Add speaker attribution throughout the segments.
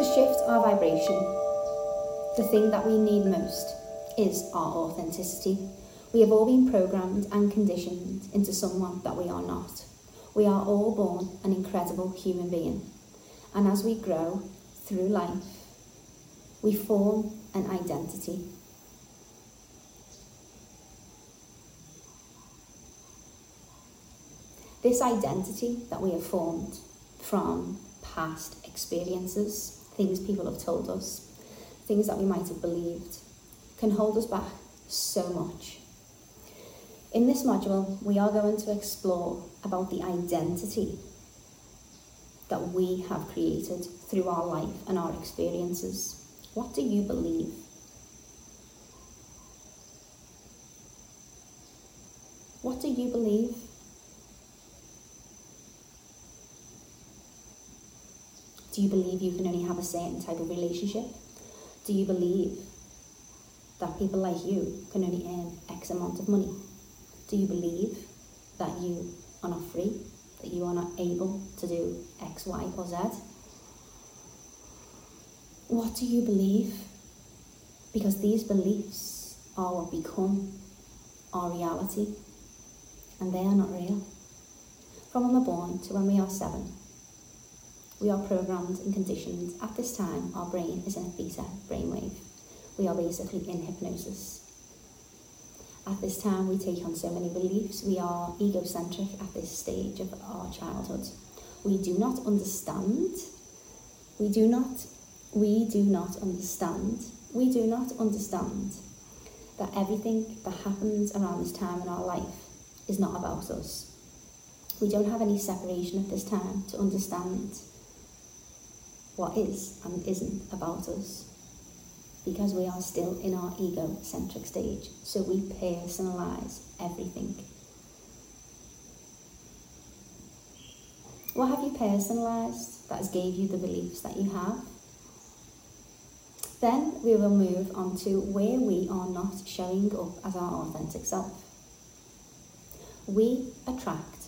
Speaker 1: To shift our vibration, the thing that we need most is our authenticity. We have all been programmed and conditioned into someone that we are not. We are all born an incredible human being. And as we grow through life, we form an identity. This identity that we have formed from past experiences, things people have told us, things that we might have believed, can hold us back so much. In this module, we are going to explore about the identity that we have created through our life and our experiences. What do you believe? What do you believe? Do you believe you can only have a certain type of relationship? Do you believe that people like you can only earn X amount of money? Do you believe that you are not free? That you are not able to do X, Y, or Z? What do you believe? Because these beliefs are what become our reality, and they are not real. From when we're born to when we are seven, we are programmed and conditioned. At this time, our brain is in a theta brainwave. We are basically in hypnosis. At this time, we take on so many beliefs. We are egocentric at this stage of our childhood. We do not understand. We do not. We do not understand. We do not understand that everything that happens around this time in our life is not about us. We don't have any separation at this time to understand what is and isn't about us because we are still in our ego centric stage. So we personalize everything. What have you personalized that has gave you the beliefs that you have? Then we will move on to where we are not showing up as our authentic self. We attract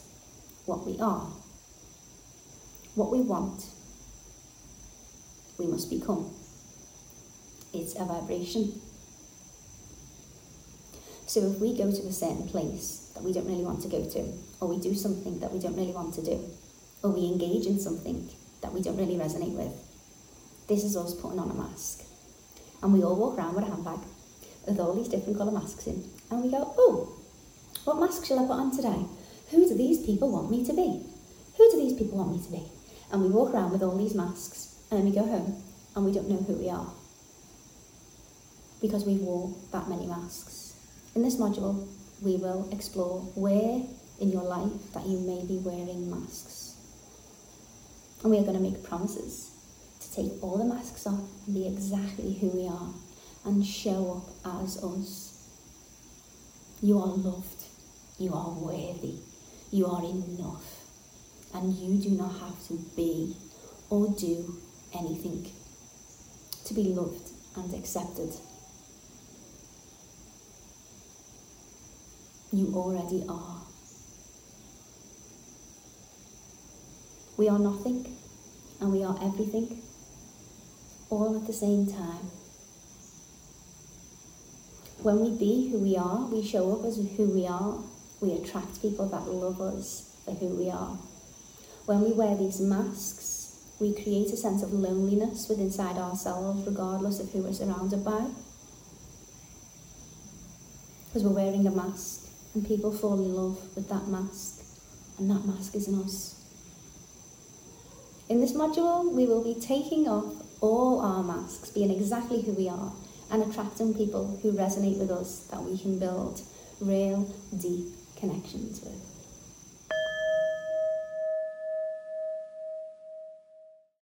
Speaker 1: what we are, what we want we must become. It's a vibration. So if we go to a certain place that we don't really want to go to, or we do something that we don't really want to do, or we engage in something that we don't really resonate with, this is us putting on a mask. And we all walk around with a handbag with all these different colour masks in, and we go, oh, what mask shall I put on today? Who do these people want me to be? Who do these people want me to be? And we walk around with all these masks and then we go home and we don't know who we are because we wore that many masks. In this module, we will explore where in your life that you may be wearing masks. And we are going to make promises to take all the masks off and be exactly who we are and show up as us. You are loved. You are worthy. You are enough. And you do not have to be or do anything, to be loved and accepted. You already are. We are nothing and we are everything, all at the same time. When we be who we are, we show up as who we are, we attract people that love us for who we are. When we wear these masks, we create a sense of loneliness within inside ourselves, regardless of who we're surrounded by. Because we're wearing a mask, and people fall in love with that mask, and that mask is in us. In this module, we will be taking off all our masks, being exactly who we are, and attracting people who resonate with us that we can build real, deep connections with.